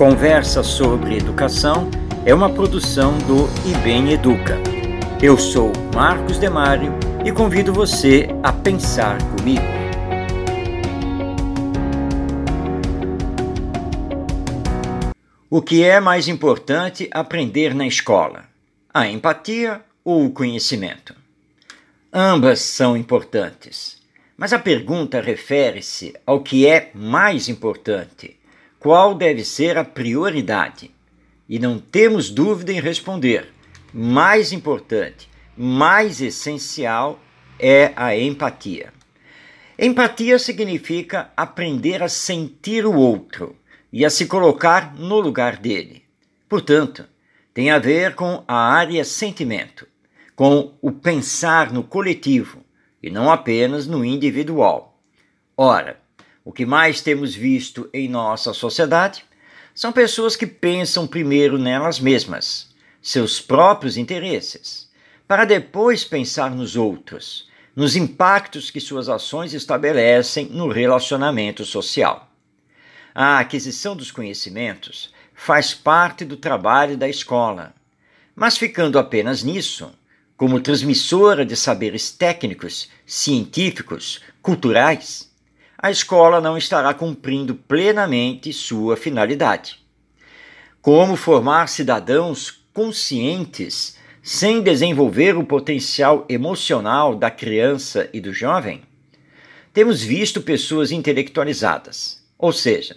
Conversa sobre Educação é uma produção do IBEM Educa. Eu sou Marcos Demário e convido você a pensar comigo. O que é mais importante aprender na escola? A empatia ou o conhecimento? Ambas são importantes, mas a pergunta refere-se ao que é mais importante qual deve ser a prioridade. E não temos dúvida em responder. Mais importante, mais essencial é a empatia. Empatia significa aprender a sentir o outro e a se colocar no lugar dele. Portanto, tem a ver com a área sentimento, com o pensar no coletivo e não apenas no individual. Ora, o que mais temos visto em nossa sociedade são pessoas que pensam primeiro nelas mesmas, seus próprios interesses, para depois pensar nos outros, nos impactos que suas ações estabelecem no relacionamento social. A aquisição dos conhecimentos faz parte do trabalho da escola, mas ficando apenas nisso, como transmissora de saberes técnicos, científicos, culturais, a escola não estará cumprindo plenamente sua finalidade. Como formar cidadãos conscientes sem desenvolver o potencial emocional da criança e do jovem? Temos visto pessoas intelectualizadas, ou seja,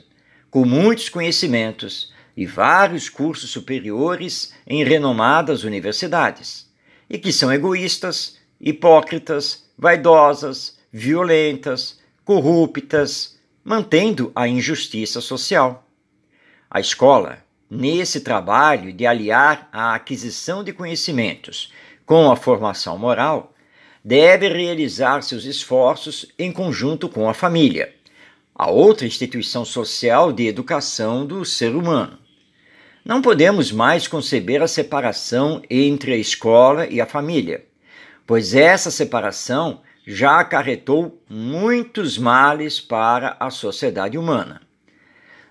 com muitos conhecimentos e vários cursos superiores em renomadas universidades, e que são egoístas, hipócritas, vaidosas, violentas, corruptas, mantendo a injustiça social. A escola, nesse trabalho de aliar a aquisição de conhecimentos com a formação moral, deve realizar seus esforços em conjunto com a família, a outra instituição social de educação do ser humano. Não podemos mais conceber a separação entre a escola e a família, pois essa separação já acarretou muitos males para a sociedade humana.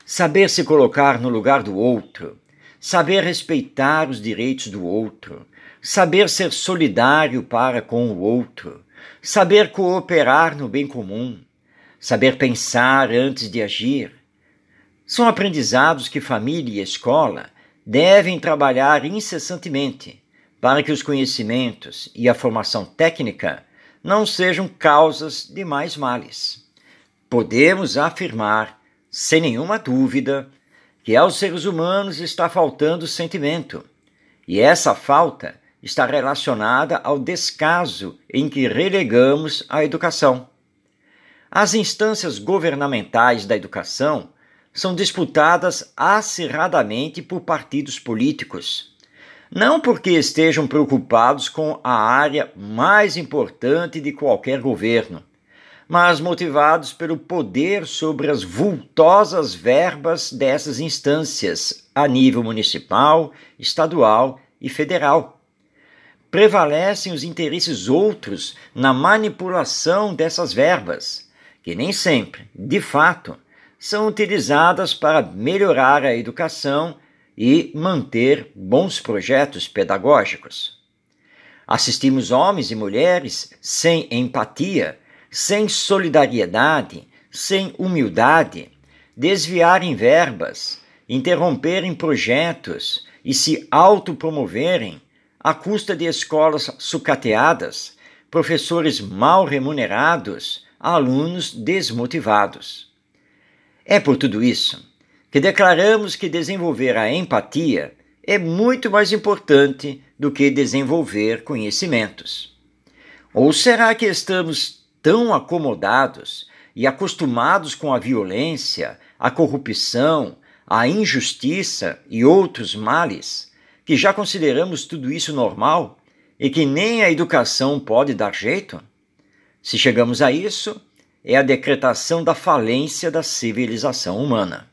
Saber se colocar no lugar do outro, saber respeitar os direitos do outro, saber ser solidário para com o outro, saber cooperar no bem comum, saber pensar antes de agir, são aprendizados que família e escola devem trabalhar incessantemente para que os conhecimentos e a formação técnica não sejam causas de mais males. Podemos afirmar, sem nenhuma dúvida, que aos seres humanos está faltando sentimento, e essa falta está relacionada ao descaso em que relegamos a educação. As instâncias governamentais da educação são disputadas acirradamente por partidos políticos não porque estejam preocupados com a área mais importante de qualquer governo, mas motivados pelo poder sobre as vultosas verbas dessas instâncias a nível municipal, estadual e federal. Prevalecem os interesses outros na manipulação dessas verbas, que nem sempre, de fato, são utilizadas para melhorar a educação e manter bons projetos pedagógicos. Assistimos homens e mulheres sem empatia, sem solidariedade, sem humildade, desviarem verbas, interromperem projetos e se autopromoverem à custa de escolas sucateadas, professores mal remunerados, alunos desmotivados. É por tudo isso que declaramos que desenvolver a empatia é muito mais importante do que desenvolver conhecimentos. Ou será que estamos tão acomodados e acostumados com a violência, a corrupção, a injustiça e outros males que já consideramos tudo isso normal e que nem a educação pode dar jeito? Se chegamos a isso, é a decretação da falência da civilização humana.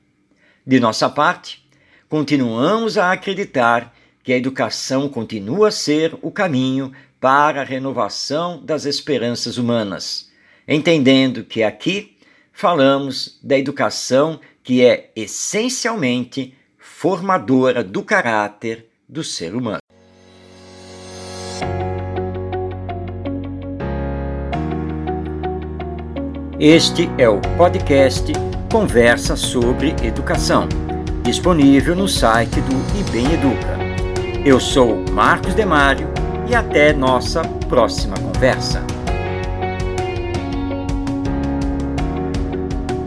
De nossa parte, continuamos a acreditar que a educação continua a ser o caminho para a renovação das esperanças humanas, entendendo que aqui falamos da educação que é essencialmente formadora do caráter do ser humano. Este é o podcast Conversa sobre Educação, disponível no site do IBEM Educa. Eu sou Marcos Demário e até nossa próxima conversa.